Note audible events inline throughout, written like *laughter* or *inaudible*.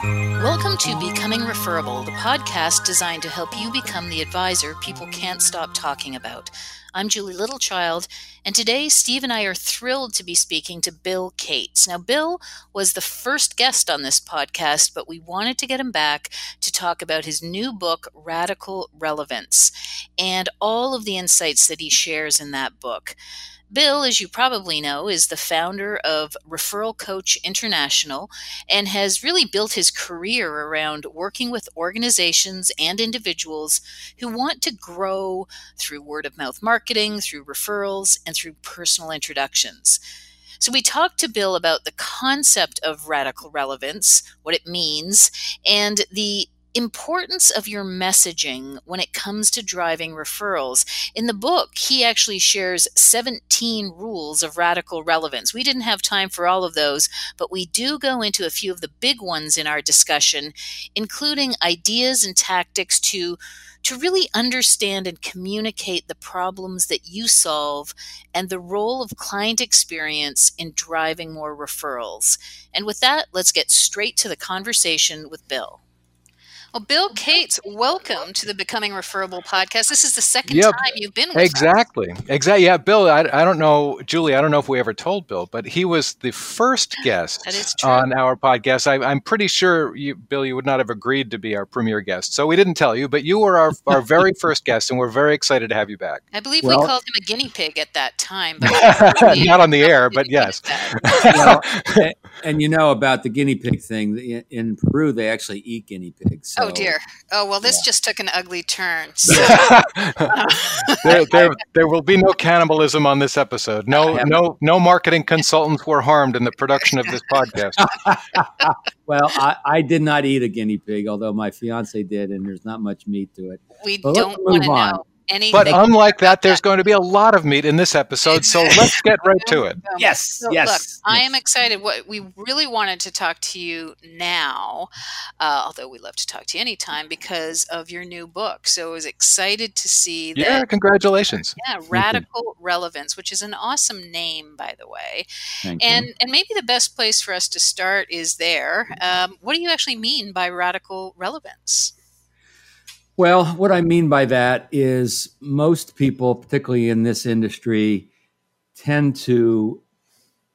Welcome to Becoming Referable, the podcast designed to help you become the advisor people can't stop talking about. I'm Julie Littlechild, and today Steve and I are thrilled to be speaking to Bill Cates. Now, Bill was the first guest on this podcast, but we wanted to get him back to talk about his new book, Radical Relevance, and all of the insights that he shares in that book. Bill, as you probably know, is the founder of Referral Coach International and has really built his career around working with organizations and individuals who want to grow through word of mouth marketing, through referrals, and through personal introductions. So, we talked to Bill about the concept of radical relevance, what it means, and the importance of your messaging when it comes to driving referrals. In the book, he actually shares 17 rules of radical relevance. We didn't have time for all of those, but we do go into a few of the big ones in our discussion, including ideas and tactics to to really understand and communicate the problems that you solve and the role of client experience in driving more referrals. And with that, let's get straight to the conversation with Bill. Well, Bill Cates, welcome to the Becoming Referable podcast. This is the second yep. time you've been with exactly. us. Exactly. Yeah, Bill, I, I don't know, Julie, I don't know if we ever told Bill, but he was the first *laughs* guest on our podcast. I, am pretty sure, you, Bill, you would not have agreed to be our premier guest. So we didn't tell you, but you were our, our very *laughs* first guest, and we're very excited to have you back. I believe well, we called him a guinea pig at that time. But *laughs* not on the air, but yes. well, and, and you know about the guinea pig thing. In Peru, they actually eat guinea pigs. Oh, so. Oh, dear. Oh, well, this yeah. just took an ugly turn. *laughs* So. *laughs* there, there, there will be no cannibalism on this episode. No, no, no marketing consultants were harmed in the production of this *laughs* podcast. well, I, I, did not eat a guinea pig, although my fiance did, and there's not much meat to it. We but don't want to know anything. But unlike that, there's going to be a lot of meat in this episode, so *laughs* let's get right to it. Yes, so, yes. Look, yes. I am excited. What we really wanted to talk to you now, uh, although we love to talk to you anytime because of your new book. So I was excited to see that. Yeah, congratulations. Yeah, Radical Relevance, which is an awesome name, by the way. Thank and you. and maybe the best place for us to start is there. Um, what do you actually mean by radical relevance? Well, what I mean by that is most people, particularly in this industry, tend to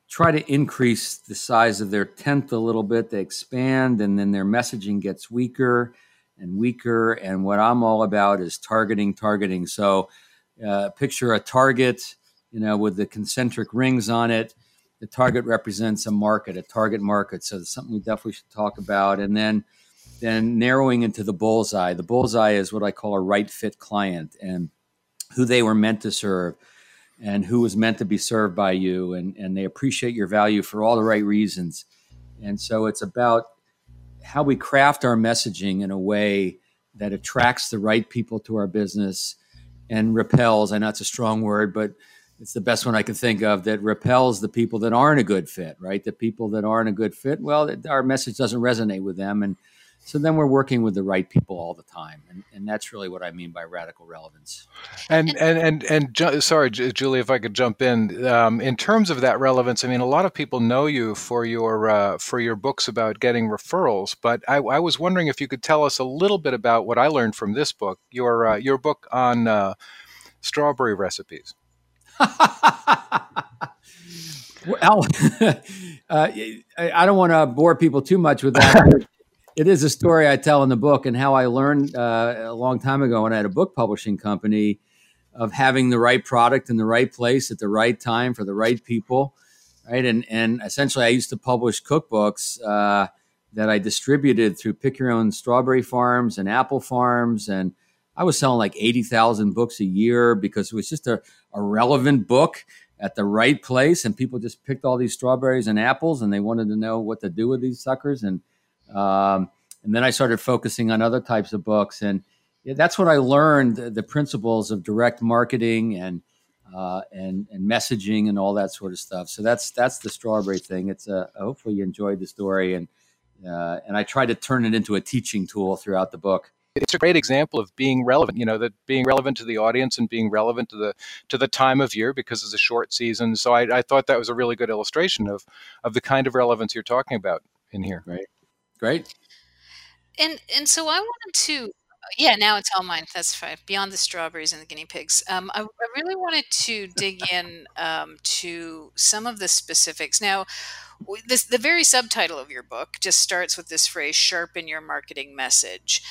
try to increase the size of their tent a little bit. They expand, and then their messaging gets weaker and weaker. And what I'm all about is targeting, targeting. So, uh, picture a target, you know, with the concentric rings on it. The target represents a market, a target market. So, it's something we definitely should talk about. And then then narrowing into the bullseye. The bullseye is what I call a right fit client and who they were meant to serve and who was meant to be served by you. And, and they appreciate your value for all the right reasons. And so it's about how we craft our messaging in a way that attracts the right people to our business and repels. I know it's a strong word, but it's the best one I can think of that repels the people that aren't a good fit, right? The people that aren't a good fit, well, our message doesn't resonate with them. And so then we're working with the right people all the time, and, and that's really what I mean by radical relevance. And and and and, and sorry, Julie, if I could jump in. Um, in terms of that relevance, I mean, a lot of people know you for your uh, for your books about getting referrals, but I, I, was wondering if you could tell us a little bit about what I learned from this book, your uh, your book on uh, strawberry recipes. *laughs* well, *laughs* uh, I don't want to bore people too much with that *laughs* it is a story I tell in the book and how I learned uh, a long time ago when I had a book publishing company of having the right product in the right place at the right time for the right people, right? And and essentially, I used to publish cookbooks uh, that I distributed through Pick Your Own Strawberry Farms and Apple Farms, and I was selling like eighty thousand books a year because it was just a, a relevant book at the right place, and people just picked all these strawberries and apples, and they wanted to know what to do with these suckers, and um, and then I started focusing on other types of books, and that's what I learned the principles of direct marketing and uh, and and messaging and all that sort of stuff. So that's that's the strawberry thing. It's a hopefully you enjoyed the story, and uh, and I tried to turn it into a teaching tool throughout the book. It's a great example of being relevant you know that being relevant to the audience and being relevant to the to the time of year because it's a short season. So I, I thought that was a really good illustration of of the kind of relevance you're talking about in here. Right Great. And and so I wanted to yeah, now it's all mine. That's fine. Beyond the strawberries and the guinea pigs. Um, I, I, really wanted to dig in um, to some of the specifics. Now, this, the very subtitle of your book just starts with this phrase sharpen your marketing message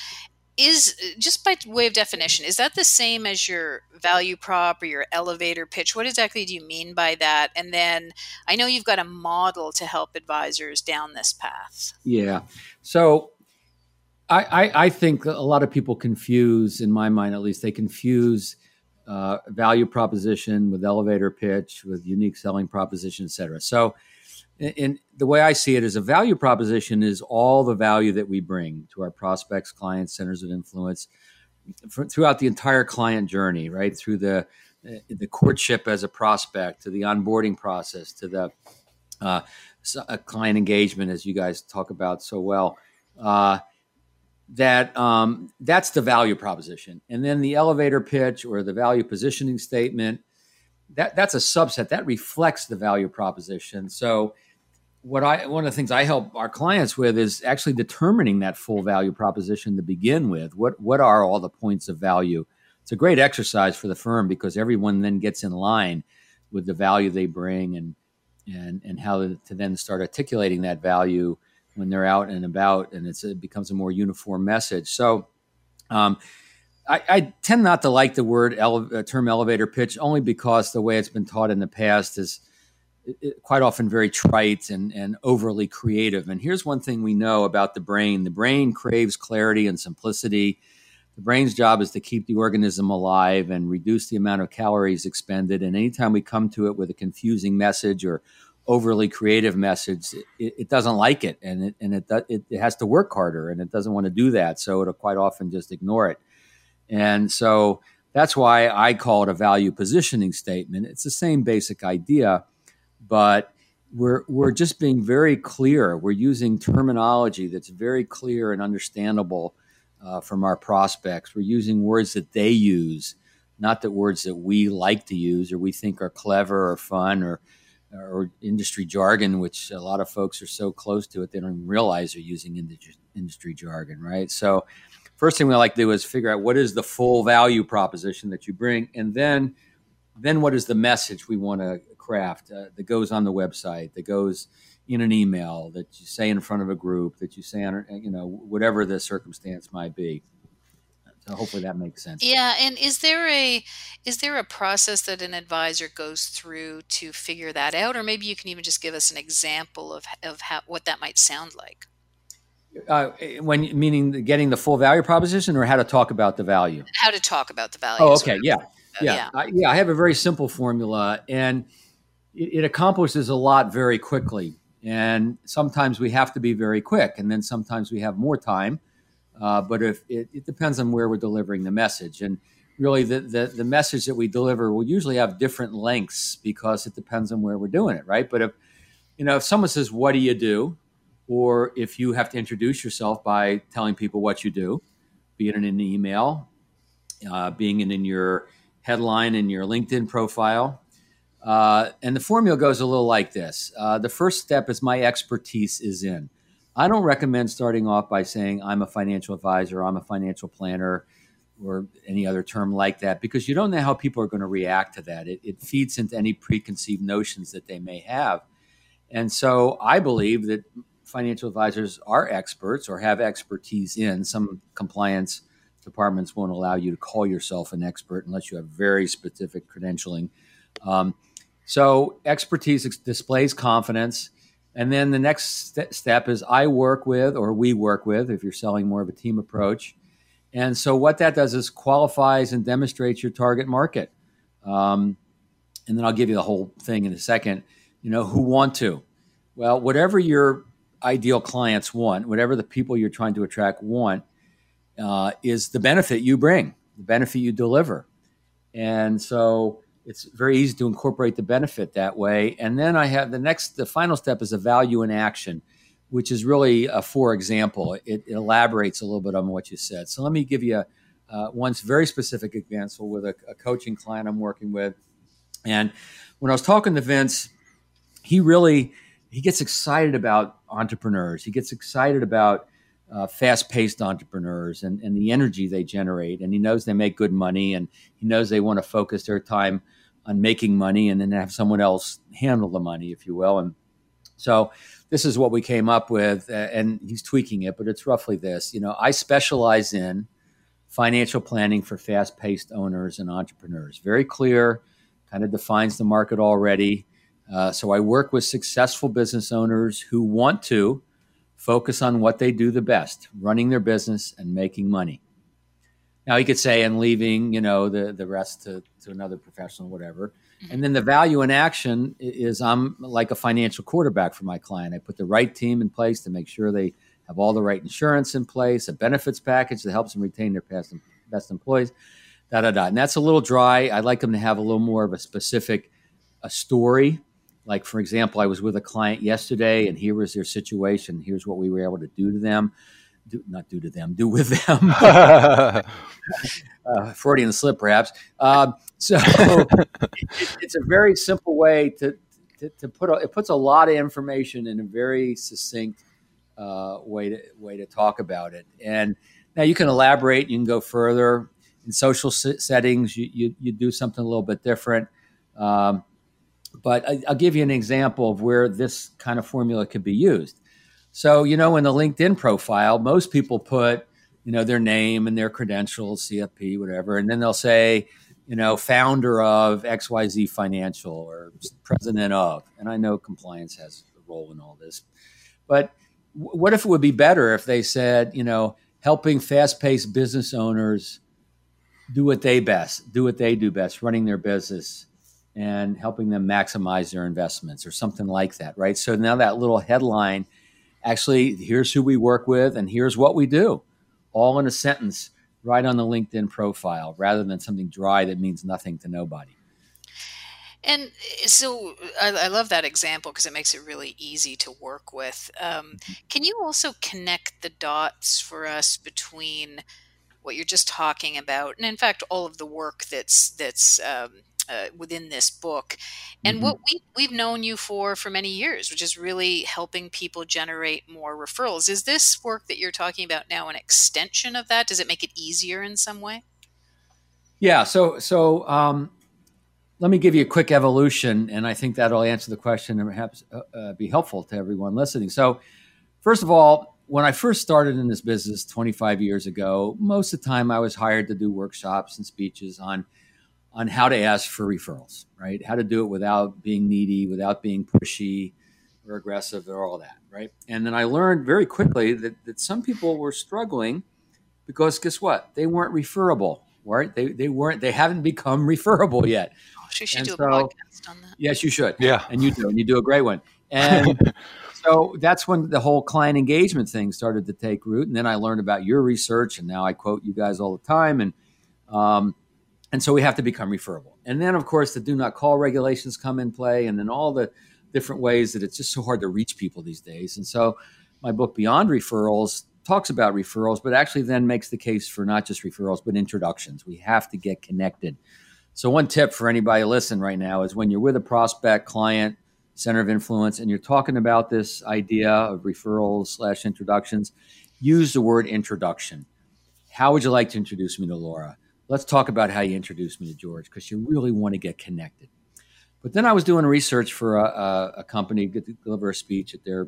is just by way of definition is that the same as your value prop or your elevator pitch? What exactly do you mean by that? And then i know you've got a model to help advisors down this path. Yeah. So i i, I think a lot of people confuse in my mind at least they confuse uh, value proposition with elevator pitch with unique selling proposition et cetera. So and the way I see it is a value proposition is all the value that we bring to our prospects, clients, centers of influence throughout the entire client journey, right? Through the uh, the courtship as a prospect, to the onboarding process, to the uh, client engagement, as you guys talk about so well. Uh, that um, that's the value proposition, and then the elevator pitch or the value positioning statement. That that's a subset that reflects the value proposition. So what I one of the things I help our clients with is actually determining that full value proposition to begin with. What what are all the points of value? It's a great exercise for the firm because everyone then gets in line with the value they bring and and and how to, then start articulating that value when they're out and about, and it becomes a more uniform message. So. Um, I, I, tend not to like the word ele- uh, term elevator pitch only because the way it's been taught in the past is quite often very trite and, and overly creative. And here's one thing we know about the brain the brain craves clarity and simplicity. The brain's job is to keep the organism alive and reduce the amount of calories expended. And anytime we come to it with a confusing message or overly creative message, it, it doesn't like it and, it, and it, it, it has to work harder and it doesn't want to do that. So it'll quite often just ignore it. And so that's why I call it a value positioning statement. It's the same basic idea but we're we're just being very clear. We're using terminology that's very clear and understandable uh, from our prospects. We're using words that they use, not the words that we like to use or we think are clever or fun or or industry jargon, which a lot of folks are so close to it they don't even realize they're using industry jargon, right? So, first thing we like to do is figure out what is the full value proposition that you bring, and then then what is the message we want to craft uh, that goes on the website, that goes in an email, that you say in front of a group, that you say on, you know, whatever the circumstance might be. So hopefully that makes sense. Yeah, and is there a is there a process that an advisor goes through to figure that out, or maybe you can even just give us an example of of how what that might sound like? Uh, when meaning getting the full value proposition, or how to talk about the value? How to talk about the value? Oh, okay, yeah, yeah, yeah. I, yeah. I have a very simple formula, and it, it accomplishes a lot very quickly. And sometimes we have to be very quick, and then sometimes we have more time. Uh, but if it, it, depends on where we're delivering the message, and really the, the, the message that we deliver will usually have different lengths because it depends on where we're doing it, right? But if you know if someone says, "What do you do?" or if you have to introduce yourself by telling people what you do, be it in an email, uh, being in, in your headline in your LinkedIn profile, uh, and the formula goes a little like this uh, The first step is my expertise is in. I don't recommend starting off by saying I'm a financial advisor, I'm a financial planner, or any other term like that, because you don't know how people are going to react to that. It, it feeds into any preconceived notions that they may have. And so I believe that financial advisors are experts or have expertise in some compliance departments won't allow you to call yourself an expert unless you have very specific credentialing. Um, so expertise displays confidence. And then the next st- step is I work with, or we work with, if you're selling more of a team approach. And so what that does is qualifies and demonstrates your target market. Um, and then I'll give you the whole thing in a second. You know, who want to? Well, whatever your ideal clients want, whatever the people you're trying to attract want, uh, is the benefit you bring, the benefit you deliver. And so it's very easy to incorporate the benefit that way. And then I have the next, the final step is a value in action, which is really a for example. It, it elaborates a little bit on what you said. So let me give you uh, one very specific example with a, a coaching client I'm working with. And when I was talking to Vince, he really he gets excited about entrepreneurs. He gets excited about uh, fast-paced entrepreneurs and, and the energy they generate, and he knows they make good money, and he knows they want to focus their time on making money, and then have someone else handle the money, if you will. And so, this is what we came up with, and he's tweaking it, but it's roughly this. You know, I specialize in financial planning for fast-paced owners and entrepreneurs. Very clear, kind of defines the market already. Uh, so I work with successful business owners who want to focus on what they do the best, running their business and making money. Now you could say and leaving, you know, the the rest to, to another professional, whatever. Mm-hmm. And then the value in action is I'm like a financial quarterback for my client. I put the right team in place to make sure they have all the right insurance in place, a benefits package that helps them retain their best, best employees, da da da. And that's a little dry. I'd like them to have a little more of a specific a story like, for example, I was with a client yesterday, and here was their situation. Here's what we were able to do to them. Do, not do to them, do with them. *laughs* *laughs* uh, Freudian slip, perhaps. Um, so it, *laughs* it's a very simple way to, to, to, put a, it puts a lot of information in a very succinct uh, way to way to talk about it. And now you can elaborate. You can go further in social settings. You, you, you do something a little bit different. Um, but I, will give you an example of where this kind of formula could be used. So, you know, in the LinkedIn profile, most people put, you know, their name and their credentials, CFP, whatever, and then they'll say, you know, founder of XYZ Financial or president of. And I know compliance has a role in all this. But what if it would be better if they said, you know, helping fast paced business owners do what they best, do what they do best, running their business and helping them maximize their investments or something like that, right? So now that little headline actually, here's who we work with and here's what we do, all in a sentence right on the LinkedIn profile rather than something dry that means nothing to nobody. And eh, so I, I love that example because it makes it really easy to work with. Um, mm-hmm. can you also connect the dots for us between what you're just talking about, and in fact, all of the work that's that's um, uh, within this book. And mm-hmm. what we, we've known you for for many years which is really helping people generate more referrals. Is this work that you're talking about now an extension of that? Does it make it easier in some way? Yeah so so um, let me give you a quick evolution and i think that'll answer the question and perhaps uh, uh, be helpful to everyone listening. So first of all when i first started in this business 25 years ago most of the time i was hired to do workshops and speeches on on how to ask for referrals, right? How to do it without being needy, without being pushy or aggressive or all that, right? And then I learned very quickly that, that some people were struggling because guess what? They weren't referable, right? They, they weren't, they haven't become *laughs* referable yet. Oh, she should and do so, a podcast on that. Yes, you should. Yeah. And you do, and you do a great one. And *laughs* so that's when the whole client engagement thing started to take root. And then I learned about your research, and now I quote you guys all the time. And, um, and so we have to become referable. And then, of course, the do not call regulations come in play, and then all the different ways that it's just so hard to reach people these days. And so, my book, Beyond Referrals, talks about referrals, but actually then makes the case for not just referrals, but introductions. We have to get connected. So, one tip for anybody listening right now is when you're with a prospect, client, center of influence, and you're talking about this idea of referrals slash introductions, use the word introduction. How would you like to introduce me to Laura? let's talk about how you introduced me to George because you really want to get connected. But then I was doing research for a, a, a company to deliver a speech at their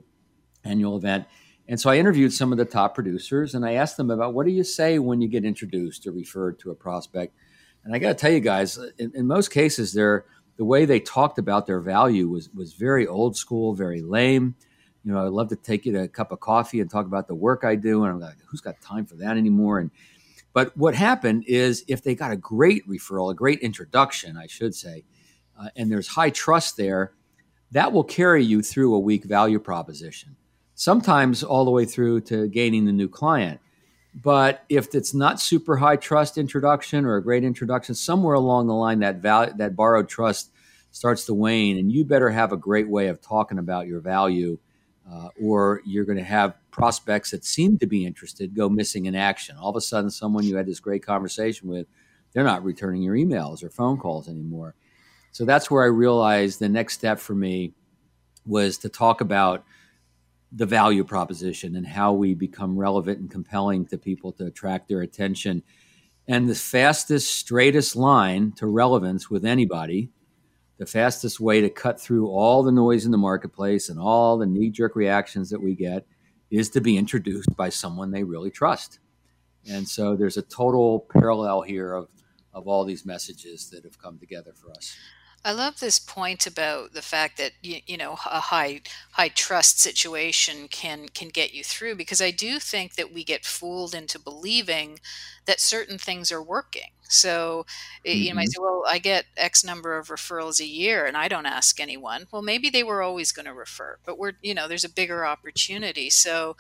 annual event. And so I interviewed some of the top producers and I asked them about what do you say when you get introduced or referred to a prospect. And I got to tell you guys, in, in most cases, they're, the way they talked about their value was, was very old school, very lame. You know, I'd love to take you to a cup of coffee and talk about the work I do. And I'm like, who's got time for that anymore? And but what happened is if they got a great referral, a great introduction, I should say, uh, and there's high trust there, that will carry you through a weak value proposition, sometimes all the way through to gaining the new client. But if it's not super high trust introduction or a great introduction, somewhere along the line that value, that borrowed trust starts to wane, and you better have a great way of talking about your value uh, or you're going to have prospects that seem to be interested go missing in action. All of a sudden, someone you had this great conversation with, they're not returning your emails or phone calls anymore. So that's where I realized the next step for me was to talk about the value proposition and how we become relevant and compelling to people to attract their attention. And the fastest, straightest line to relevance with anybody, the fastest way to cut through all the noise in the marketplace and all the knee jerk reactions that we get is to be introduced by someone they really trust. And so there's a total parallel here of, of all these messages that have come together for us. I love this point about the fact that you, you know a high high trust situation can can get you through because I do think that we get fooled into believing that certain things are working. So mm-hmm. you might say, well, I get X number of referrals a year, and I don't ask anyone. Well, maybe they were always going to refer, but we're you know, there's a bigger opportunity. So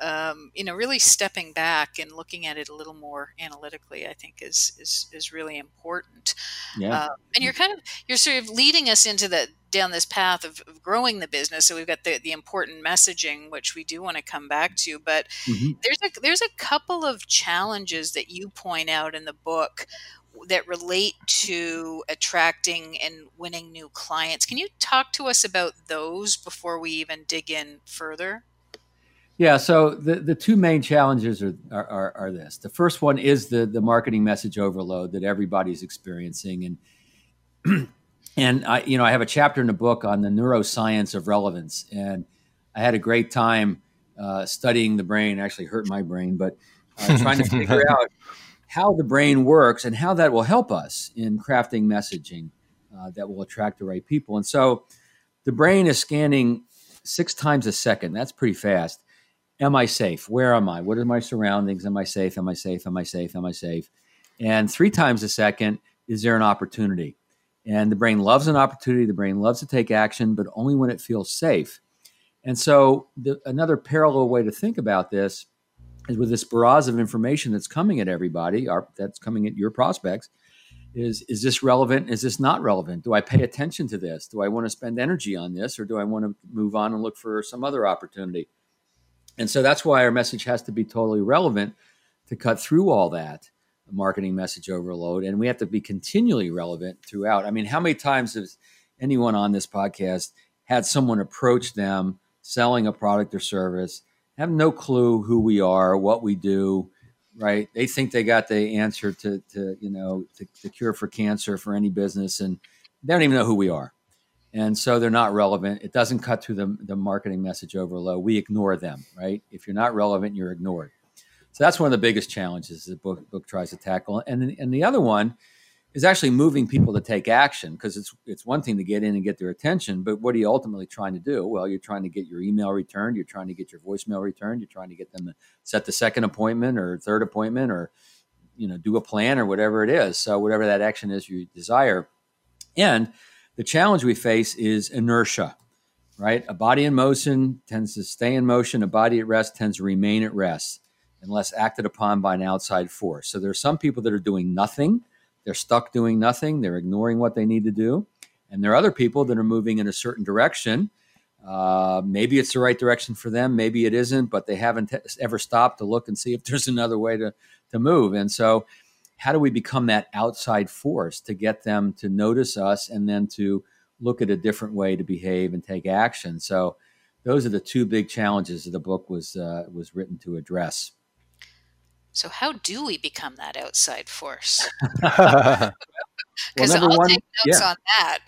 um, you know, really stepping back and looking at it a little more analytically, I think is is is really important. Yeah, um, and you're kind of you're sort of leading us into the down this path of, of, growing the business. So we've got the the important messaging, which we do want to come back to, but mm-hmm. there's a there's a couple of challenges that you point out in the book that relate to attracting and winning new clients. Can you talk to us about those before we even dig in further? Yeah, so the, the two main challenges are, are, are, this. The first one is the, the marketing message overload that everybody's experiencing. And, *clears throat* and I, you know, I have a chapter in the book on the neuroscience of relevance. And I had a great time uh, studying the brain, actually hurt my brain, but uh, trying to figure *laughs* out how the brain works and how that will help us in crafting messaging uh, that will attract the right people. And so the brain is scanning six times a second. That's pretty fast am I safe? Where am I? What are my surroundings? Am I safe? Am I safe? Am I safe? Am I safe? And three times a second, is there an opportunity? And the brain loves an opportunity. The brain loves to take action, but only when it feels safe. And so, the, another parallel way to think about this is with this barrage of information that's coming at everybody, that's coming at your prospects. Is is this relevant? Is this not relevant? Do I pay attention to this? Do I want to spend energy on this, or do I want to move on and look for some other opportunity? And so that's why our message has to be totally relevant to cut through all that marketing message overload. And we have to be continually relevant throughout. I mean, how many times has anyone on this podcast had someone approach them selling a product or service, have no clue who we are, what we do, right? They think they got the answer to, to you know, to, the cure for cancer for any business, and they don't even know who we are and so they're not relevant. It doesn't cut through the, the marketing message overload. We ignore them, right? If you're not relevant, you're ignored. So that's one of the biggest challenges the book, book tries to tackle. And, and the other one is actually moving people to take action because it's it's one thing to get in and get their attention, but what are you ultimately trying to do? Well, you're trying to get your email returned, you're trying to get your voicemail returned, you're trying to get them to set the second appointment or third appointment or you know do a plan or whatever it is. So whatever that action is you desire, and the challenge we face is inertia, right? A body in motion tends to stay in motion, a body at rest tends to remain at rest unless acted upon by an outside force. So there are some people that are doing nothing, they're stuck doing nothing, they're ignoring what they need to do. And there are other people that are moving in a certain direction. Uh, maybe it's the right direction for them, maybe it isn't, but they haven't ever stopped to look and see if *laughs* there's another way to, to move. And so how do we become that outside force to get them to notice us and then to look at a different way to behave and take action so those are the two big challenges that the book was uh, was written to address so how do we become that outside force *laughs* because well, i'll one, take notes yeah. on that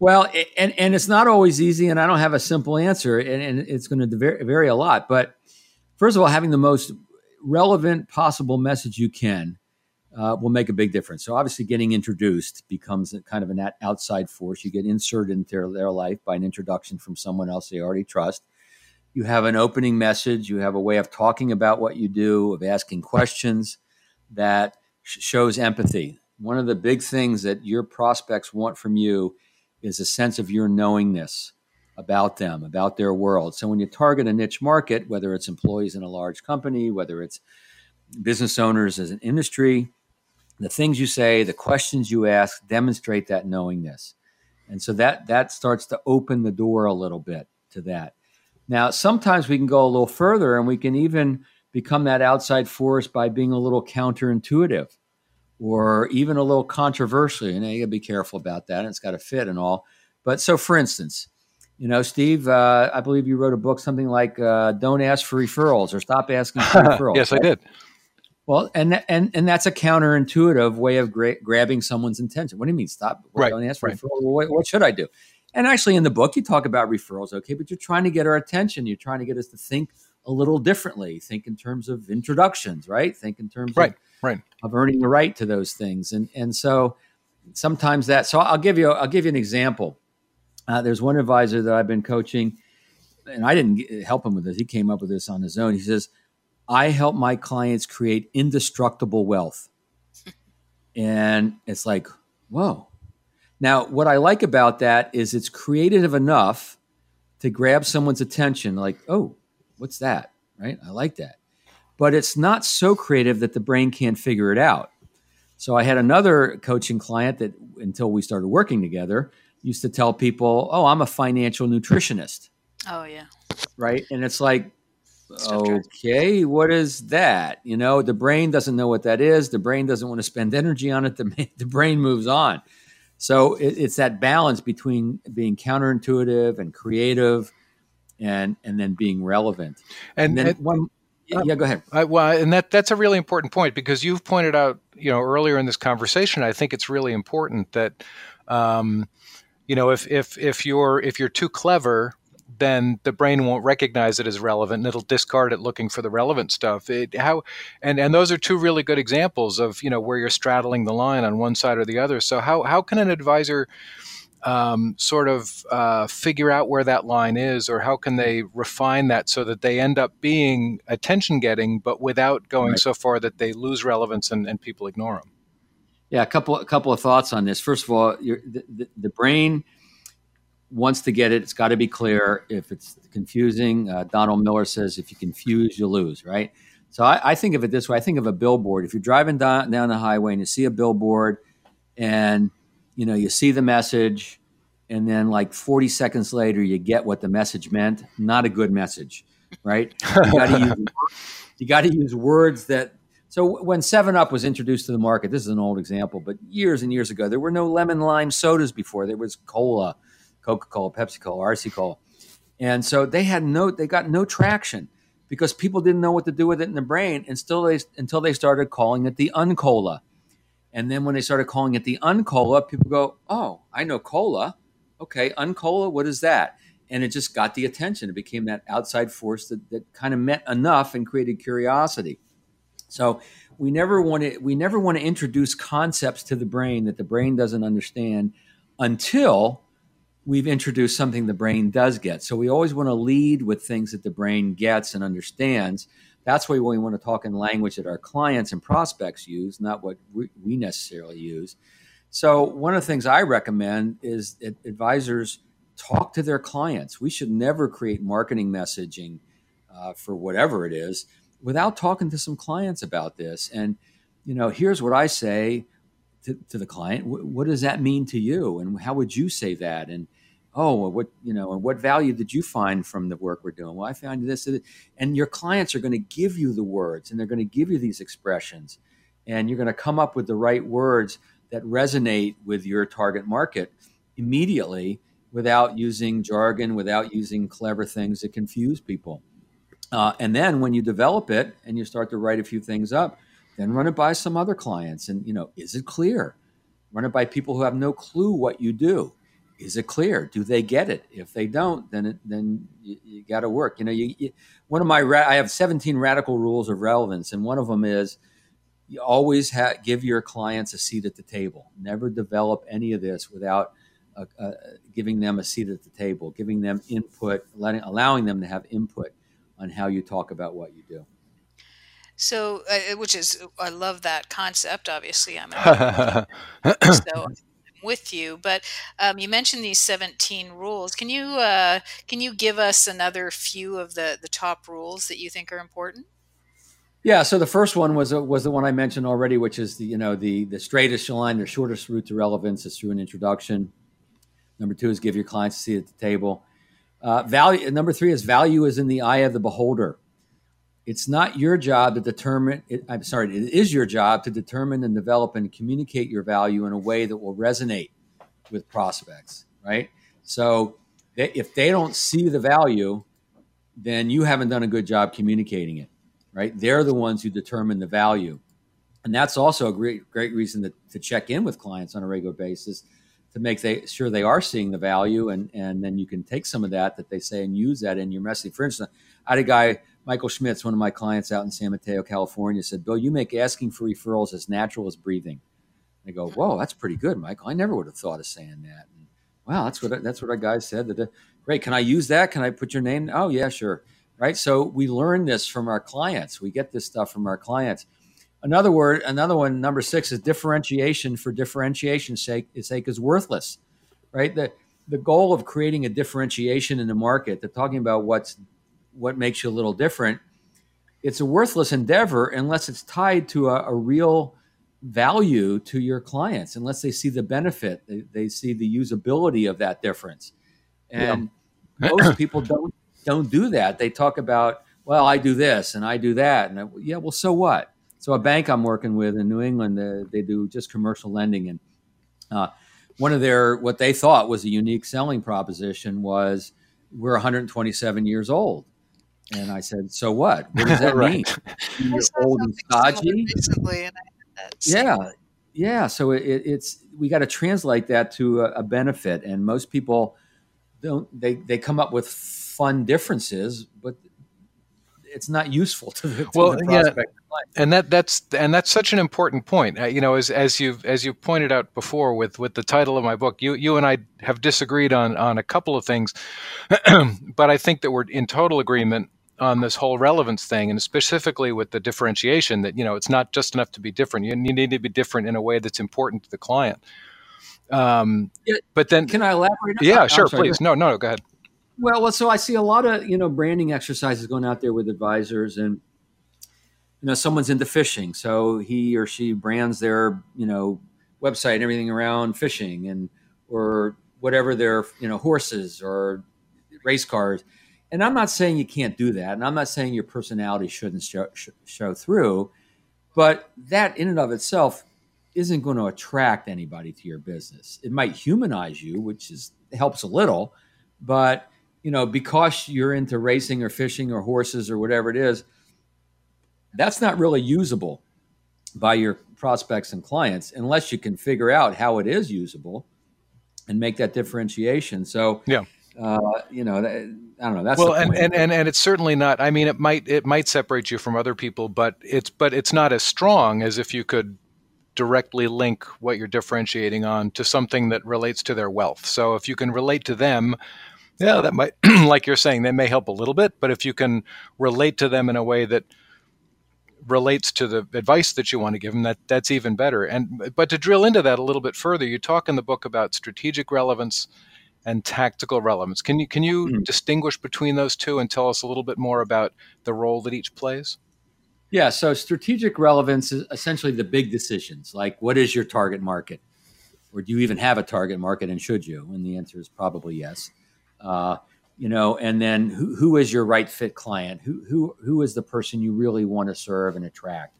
well and, and it's not always easy and i don't have a simple answer and, and it's going to vary vary a lot but first of all having the most relevant possible message you can uh, will make a big difference. So obviously, getting introduced becomes a kind of an outside force. You get inserted into their, their life by an introduction from someone else they already trust. You have an opening message. You have a way of talking about what you do, of asking questions that sh- shows empathy. One of the big things that your prospects want from you is a sense of your knowingness about them, about their world. So when you target a niche market, whether it's employees in a large company, whether it's business owners as an industry, the things you say, the questions you ask demonstrate that knowingness. And so that that starts to open the door a little bit to that. Now, sometimes we can go a little further and we can even become that outside force by being a little counterintuitive or even a little controversial. You know, you gotta be careful about that. And it's got to fit and all. But so for instance, You know, Steve, uh, I believe you wrote a book, something like uh, "Don't Ask for Referrals" or "Stop Asking for *laughs* Referrals." yes, right? I did. Well, and and and that's a counterintuitive way of gra- grabbing someone's attention. What do you mean? Stop! Right. Don't ask for right. referrals. Well, what, what should I do? And actually, in the book, you talk about referrals, okay, but you're trying to get our attention. You're trying to get us to think a little differently. Think in terms of introductions, right? Think in terms right, of, right. of earning the right to those things. And and so sometimes that. So I'll give you I'll give you an example. Uh, there's one advisor that I've been coaching, and I didn't help him with this. He came up with this on his own. He says, "I help my clients create indestructible wealth," *laughs* and it's like, whoa. Now, what I like about that is it's creative enough to grab someone's attention, like, oh, what's that? Right? I like that. But it's not so creative that the brain can't figure it out. So I had another coaching client that, until we started working together, used to tell people, oh, I'm a financial nutritionist. Oh, yeah. Right. And it's like, okay, what is that? You know, the brain doesn't know what that is. The brain doesn't want to spend energy on it. The, *laughs* the brain moves on. So it, it's that balance between being counterintuitive and creative, and and then being relevant. And, and then and, one, yeah, go ahead. I, well, and that that's a really important point because you've pointed out, you know, earlier in this conversation. I think it's really important that, um, you know, if if if you're if you're too clever, then the brain won't recognize it as relevant and it'll discard it looking for the relevant stuff. It, how and and those are two really good examples of you know where you're straddling the line on one side or the other. So how how can an advisor um, sort of uh, figure out where that line is, or how can they refine that so that they end up being attention getting, but without going right. so far that they lose relevance and, and people ignore them? Yeah, a couple a couple of thoughts on this. First of all, the, the, the brain wants to get it. It's got to be clear. If it's confusing, uh, Donald Miller says, if you confuse, you lose, right? So I, I, think of it this way. I think of a billboard. If you're driving down, down the highway and you see a billboard and, you know, you see the message and then like 40 seconds later, you get what the message meant. Not a good message, right? You got to use, *laughs* you got to use words that, so when 7 Up was introduced to the market, this is an old example, but years and years ago, there were no lemon lime sodas before. There was cola Coca Cola, Pepsi Cola, RC Cola. And so they had no, they got no traction because people didn't know what to do with it in the brain until they, until they started calling it the Uncola. And then when they started calling it the Uncola, people go, oh, I know cola. Okay, Uncola, what is that? And it just got the attention. It became that outside force that, that kind of meant enough and created curiosity. So we never want to we never want to introduce concepts to the brain that the brain doesn't understand until we've introduced something the brain does get. So we always want to lead with things that the brain gets and understands. That's why we want to talk in language that our clients and prospects use, not what we, necessarily use. So one of the things I recommend is that advisors talk to their clients. We should never create marketing messaging uh, for whatever it is without talking to some clients about this. And you know, here's what I say to, to the client what does that mean to you? And how would you say that? And oh what you know and what value did you find from the work we're doing? Well i found this and your clients are going to give you the words and they're going to give you these expressions and you're going to come up with the right words that resonate with your target market immediately without using jargon without using clever things that confuse people. Uh, and then when you develop it and you start to write a few things up then run it by some other clients. And you know is it clear? Run it by people who have no clue what you do. Is it clear? Do they get it? If they don't then it, then you, you got to work. You know you, you, one of my ra- i have 17 radical rules of relevance and one of them is you always ha- give your clients a seat at the table. Never develop any of this without uh, uh, giving them a seat at the table giving them input letting allowing them to have input on how you talk about what you do so, uh, which is, I love that concept. Obviously, I'm *laughs* so I'm with you. But um, you mentioned these 17 rules. Can you uh, can you give us another few of the the top rules that you think are important? Yeah. So the first one was was the one I mentioned already, which is the you know the the straightest line, the shortest route to relevance is through an introduction. Number two is give your clients a seat at the table. Uh, value. Number three is value is in the eye of the beholder it's not your job to determine it, i'm sorry it is your job to determine and develop and communicate your value in a way that will resonate with prospects right so they, if they don't see the value, then you haven't done a good job communicating it, right? They're the ones who determine the value. And that's also a great, great reason to, to check in with clients on a regular basis to make they, sure they are seeing the value. And, and then you can take some of that that they say and use that in your messaging. For instance, I had a guy, Michael Schmitz, one of my clients out in San Mateo, California, said, Bill, you make asking for referrals as natural as breathing. I go, whoa, that's pretty good, Michael. I never would have thought of saying that. And, wow, that's what that's what our guy said. That uh, great. Can I use that? Can I put your name? Oh yeah, sure. Right. So we learn this from our clients. We get this stuff from our clients. Another word, another one, number six is differentiation for differentiation's sake, sake is worthless. Right. The the goal of creating a differentiation in the market, they're talking about what's what makes you a little different. It's a worthless endeavor unless it's tied to a, a real value to your clients unless they see the benefit they, they see the usability of that difference. And yeah. most *clears throat* people don't don't do that. They talk about well i do this and i do that. And I, yeah well so what? So a bank i'm working with in new england uh, they do just commercial lending. And uh, one of their what they thought was a unique selling proposition was we're 127 years old and i said so what what does *laughs* that right. mean *laughs* you're old and stodgy recently, and I yeah, yeah. So it, it's we got to translate that to a, a, benefit, and most people don't. They they come up with fun differences, but it's not useful to the, to well, the prospect. Yeah. And that that's and that's such an important point. Uh, you know, as as you as you pointed out before with with the title of my book, you you and I have disagreed on on a couple of things, *clears throat* but I think that we're in total agreement on this whole relevance thing, and specifically with the differentiation that you know it's not just enough to be different. You, need to be different in a way that's important to the client. Um, yeah, but then, can I elaborate? Yeah, sure, sorry, please. No, no, go ahead. Well, well, so I see a lot of you know branding exercises going out there with advisors, and you know someone's into fishing, so he or she brands their you know website and everything around fishing, and or whatever their you know horses or race cars and I'm not saying you can't do that, and I'm not saying your personality shouldn't show, show through, but that in and of itself isn't going to attract anybody to your business. It might humanize you, which is helps a little, but you know because you're into racing or fishing or horses or whatever it is, that's not really usable by your prospects and clients unless you can figure out how it is usable and make that differentiation. So yeah uh, you know, I don't know. That's well, and, and, and and it's certainly not. I mean, it might it might separate you from other people, but it's but it's not as strong as if you could directly link what you're differentiating on to something that relates to their wealth. So if you can relate to them, yeah, that might, *clears throat* like you're saying, that may help a little bit. But if you can relate to them in a way that relates to the advice that you want to give them, that that's even better. And but to drill into that a little bit further, you talk in the book about strategic relevance and tactical relevance. Can you can you mm. distinguish between those two and tell us a little bit more about the role that each plays? Yeah, so strategic relevance is essentially the big decisions, like what is your target market, or do you even have a target market, and should you? And the answer is probably yes. Uh, you know, and then who, who is your right fit client? Who who who is the person you really want to serve and attract?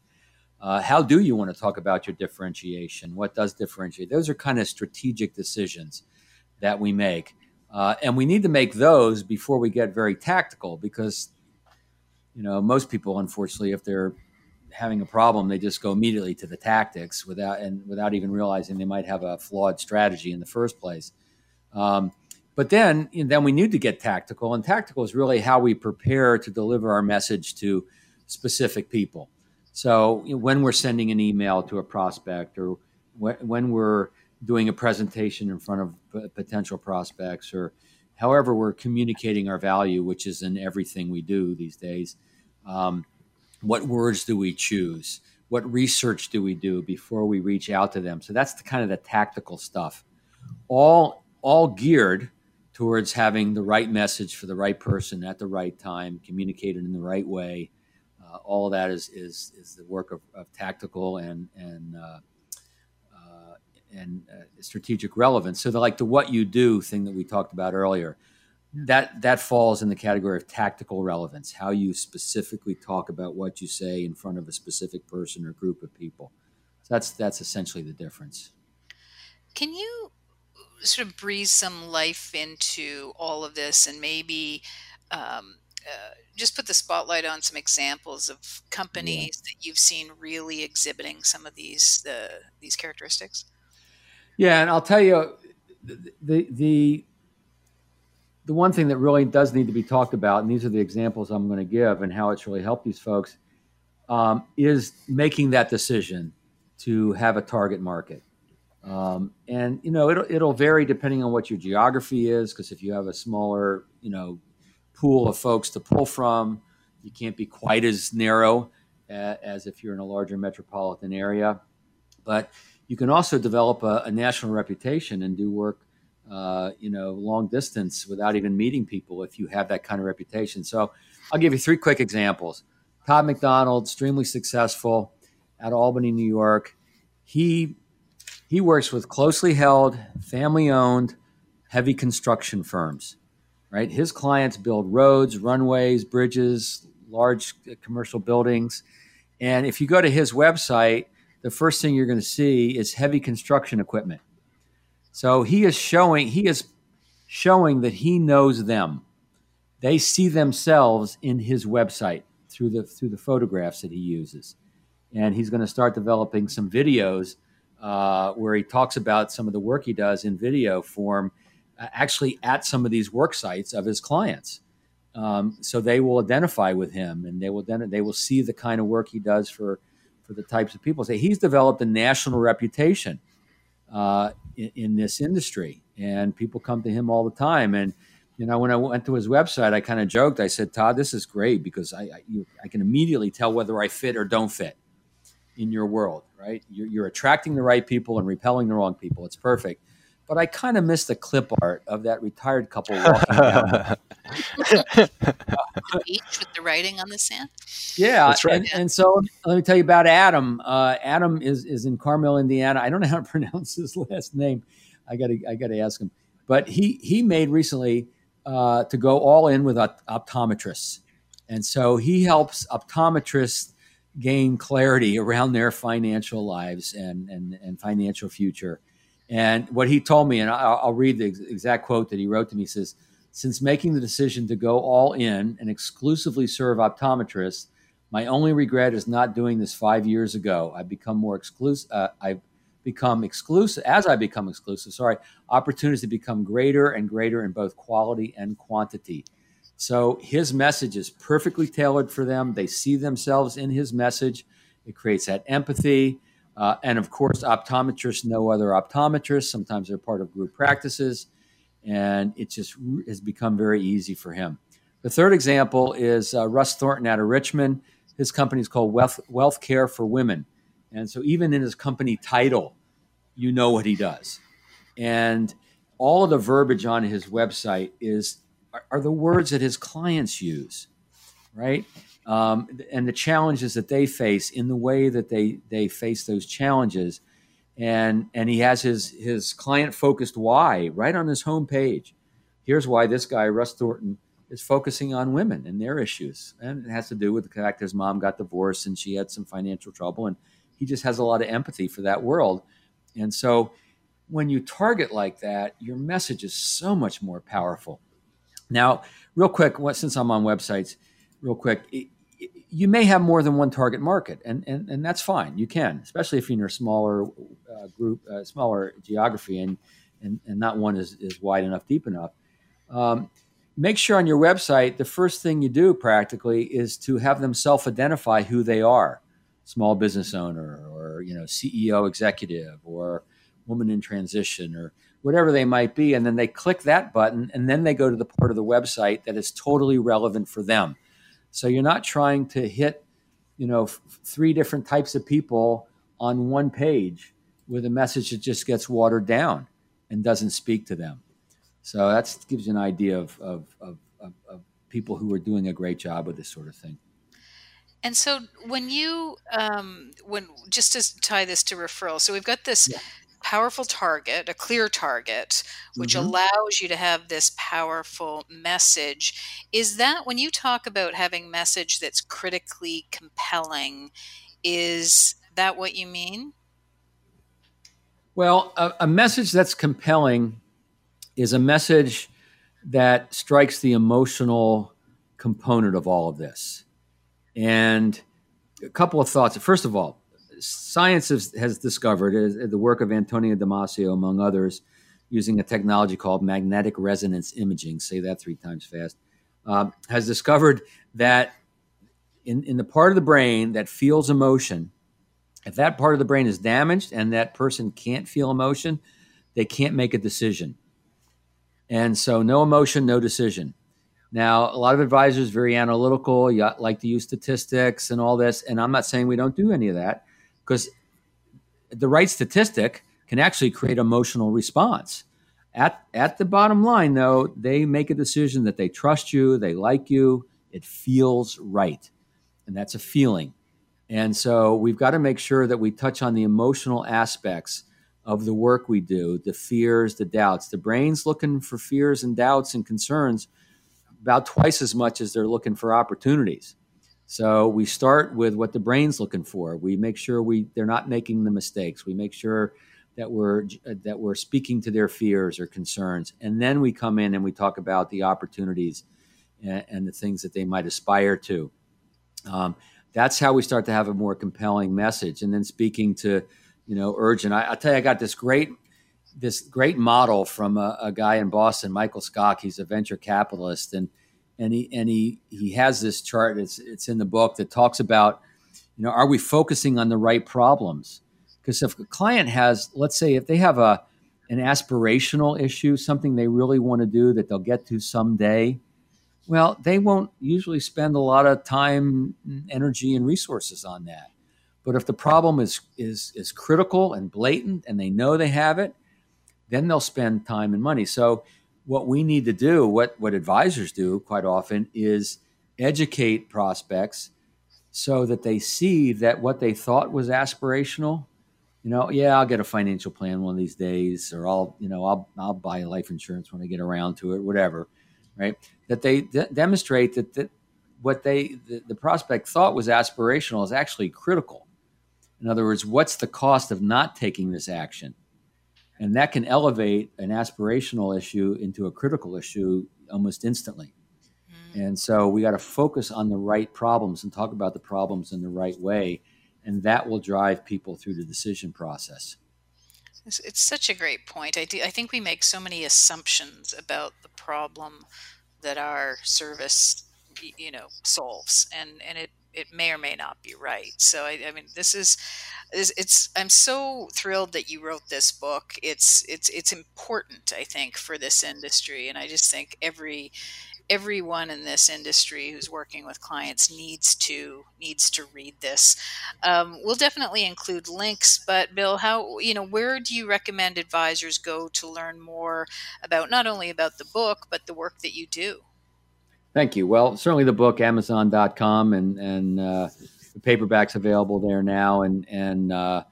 Uh, how do you want to talk about your differentiation? What does differentiate? Those are kind of strategic decisions that we make. Uh, and we need to make those before we get very tactical because, you know, most people, unfortunately, if they're having a problem, they just go immediately to the tactics without and without even realizing they might have a flawed strategy in the first place. Um, but then, then we need to get tactical, and tactical is really how we prepare to deliver our message to specific people. So you know, when we're sending an email to a prospect, or when, when we're doing a presentation in front of potential prospects or however we're communicating our value, which is in everything we do these days. Um, what words do we choose? What research do we do before we reach out to them? So that's the kind of the tactical stuff, all all geared towards having the right message for the right person at the right time, communicated in the right way. Uh, all of that is is is the work of, of tactical and and uh, and uh, strategic relevance. So, the, like the what you do thing that we talked about earlier, that that falls in the category of tactical relevance. How you specifically talk about what you say in front of a specific person or group of people. So that's that's essentially the difference. Can you sort of breathe some life into all of this and maybe um, uh, just put the spotlight on some examples of companies yeah. that you've seen really exhibiting some of these the these characteristics? Yeah, and I'll tell you the the the one thing that really does need to be talked about, and these are the examples I'm going to give, and how it's really helped these folks, um, is making that decision to have a target market. Um, and you know it'll it'll vary depending on what your geography is, because if you have a smaller you know pool of folks to pull from, you can't be quite as narrow as if you're in a larger metropolitan area. But you can also develop a, a national reputation and do work uh, you know, long distance without even meeting people if you have that kind of reputation. So I'll give you three quick examples. Todd McDonald, extremely successful at Albany, New York. He he works with closely held, family owned, heavy construction firms. Right? His clients build roads, runways, bridges, large uh, commercial buildings. And if you go to his website, the first thing you're going to see is heavy construction equipment so he is showing he is showing that he knows them. They see themselves in his website through the through the photographs that he uses, and he's going to start developing some videos uh, where he talks about some of the work he does in video form, uh, actually at some of these work sites of his clients. Um, so they will identify with him, and they will then they will see the kind of work he does for for the types of people. Say so he's developed a national reputation uh, in, in, this industry, and people come to him all the time. And you know, when I went to his website, I kind of joked. I said, "Todd, this is great because I I, you, I, can immediately tell whether I fit or don't fit in your world. Right? You're, you're attracting the right people and repelling the wrong people. It's perfect." But I kind of missed the clip art of that retired couple walking down. Beach *laughs* with the writing on the sand. Yeah, that's right. And, and so let me tell you about Adam. Uh, Adam is is in Carmel, Indiana. I don't know how to *laughs* pronounce his last name. I got to I got to ask him. But he he made recently uh, to go all in with optometrists, and so he helps optometrists gain clarity around their financial lives and and, and financial future. And what he told me, and I'll, I'll read the exact quote that he wrote to me. Says, "Since making the decision to go all in and exclusively serve optometrists." My only regret is not doing this five years ago. I've become more exclusive. Uh, I've become exclusive as I become exclusive. Sorry, opportunities to become greater and greater in both quality and quantity. So his message is perfectly tailored for them. They see themselves in his message. It creates that empathy. Uh, and of course, optometrists know other optometrists. Sometimes they're part of group practices. And it just has become very easy for him. The third example is uh, Russ Thornton out of Richmond. His company is called Wealth, Wealth Care for Women. And so even in his company title, you know what he does. And all of the verbiage on his website is are, are the words that his clients use, right? Um, and the challenges that they face in the way that they they face those challenges. And and he has his his client focused why right on his homepage. Here's why this guy Russ Thornton is focusing on women and their issues. And it has to do with the fact his mom got divorced and she had some financial trouble. And he just has a lot of empathy for that world. And so when you target like that, your message is so much more powerful. Now, real quick, since I'm on websites, real quick, you may have more than one target market, and, and, and that's fine. You can, especially if you're in a smaller uh, group, uh, smaller geography, and, and, and not one is, is wide enough, deep enough. Um, make sure on your website the first thing you do practically is to have them self-identify who they are small business owner or you know ceo executive or woman in transition or whatever they might be and then they click that button and then they go to the part of the website that is totally relevant for them so you're not trying to hit you know f- three different types of people on one page with a message that just gets watered down and doesn't speak to them so that gives you an idea of, of, of, of, people who are doing a great job with this sort of thing. And so when you, um, when just to tie this to referral, so we've got this yeah. Powerful target, a clear target, which mm-hmm. allows you to have this powerful message. Is that when you talk about having message that's critically compelling, is that what you mean? Well, a, a message that's compelling is a message that strikes the emotional component of all of this. And a couple of thoughts. First of all, science has, has discovered uh, the work of Antonio Damasio, among others, using a technology called magnetic resonance imaging. Say that three times fast. Uh, has discovered that in, in the part of the brain that feels emotion, if that part of the brain is damaged and that person can't feel emotion, they can't make a decision. And so, no emotion, no decision. Now, a lot of advisors very analytical, you like to use statistics and all this. And I'm not saying we don't do any of that because the right statistic can actually create emotional response. At, at the bottom line, though, they make a decision that they trust you, they like you, it feels right. And that's a feeling. And so we've got to make sure that we touch on the emotional aspects of the work we do, the fears, the doubts. The brain's looking for fears and doubts and concerns about twice as much as they're looking for opportunities. So we start with what the brain's looking for. We make sure we they're not making the mistakes. We make sure that we're that we're speaking to their fears or concerns, and then we come in and we talk about the opportunities and, and the things that they might aspire to. Um, that's how we start to have a more compelling message. And then speaking to you know, urgent. I, tell you, I got this great this great model from a, a, guy in Boston, Michael Skok. He's a venture capitalist, and and he and he he has this chart. It's it's in the book that talks about, you know, are we focusing on the right problems? Because if a client has, let's say, if they have a an aspirational issue, something they really want to do that they'll get to someday, well, they won't usually spend a lot of time, energy, and resources on that. But if the problem is is is critical and blatant and they know they have it, then they'll spend time and money. So what we need to do, what what advisors do quite often is educate prospects so that they see that what they thought was aspirational, you know, yeah, I'll get a financial plan one of these days, or I'll, you know, I'll I'll buy life insurance when I get around to it, whatever, right? That they de- demonstrate that that what they the, the prospect thought was aspirational is actually critical in other words, what's the cost of not taking this action? And that can elevate an aspirational issue into a critical issue almost instantly. Mm-hmm. And so we got to focus on the right problems and talk about the problems in the right way. And that will drive people through the decision process. It's, it's such a great point. I, do, I think we make so many assumptions about the problem that our service you know solves and and it it may or may not be right. So I, I mean, this is, it's. I'm so thrilled that you wrote this book. It's it's it's important, I think, for this industry, and I just think every everyone in this industry who's working with clients needs to needs to read this. Um, we'll definitely include links, but Bill, how you know where do you recommend advisors go to learn more about not only about the book but the work that you do? Thank you. Well, certainly the book, Amazon.com, and and uh, the paperback's available there now, and and uh,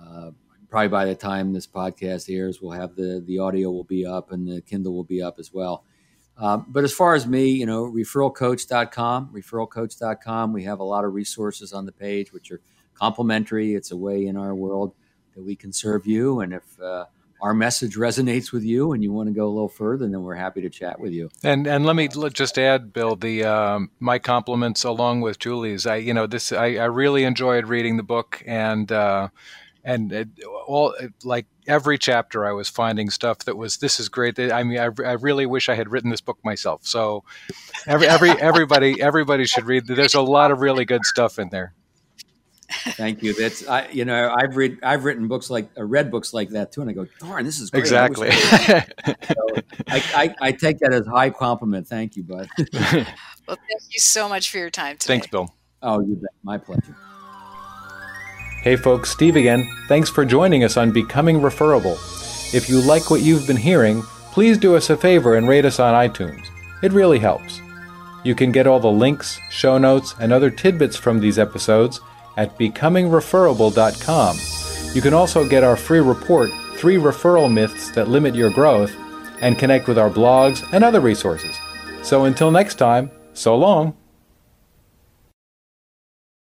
uh, probably by the time this podcast airs, we'll have the the audio will be up and the Kindle will be up as well. Um, but as far as me, you know, referralcoach.com, referralcoach.com, we have a lot of resources on the page, which are complimentary. It's a way in our world that we can serve you, and if uh, our message resonates with you and you want to go a little further, then we're happy to chat with you. And and let me just add, Bill, the um, my compliments along with Julie's. I you know this I, I really enjoyed reading the book and uh, and it, all like every chapter I was finding stuff that was this is great. I mean I, I really wish I had written this book myself. So every every everybody everybody should read. There's a lot of really good stuff in there. Thank you. That's I, you know, I've read I've written books like uh, read books like that too, and I go, darn, this is great. exactly. I, *laughs* so I, I, I, take that as high compliment. Thank you, bud. *laughs* well, thank you so much for your time today. Thanks, Bill. Oh, you bet. My pleasure. Hey, folks, Steve again. Thanks for joining us on Becoming Referable. If you like what you've been hearing, please do us a favor and rate us on iTunes. It really helps. You can get all the links, show notes, and other tidbits from these episodes at becomingreferable.com. You can also get our free report, Three Referral Myths That Limit Your Growth, and connect with our blogs and other resources. So until next time, so long.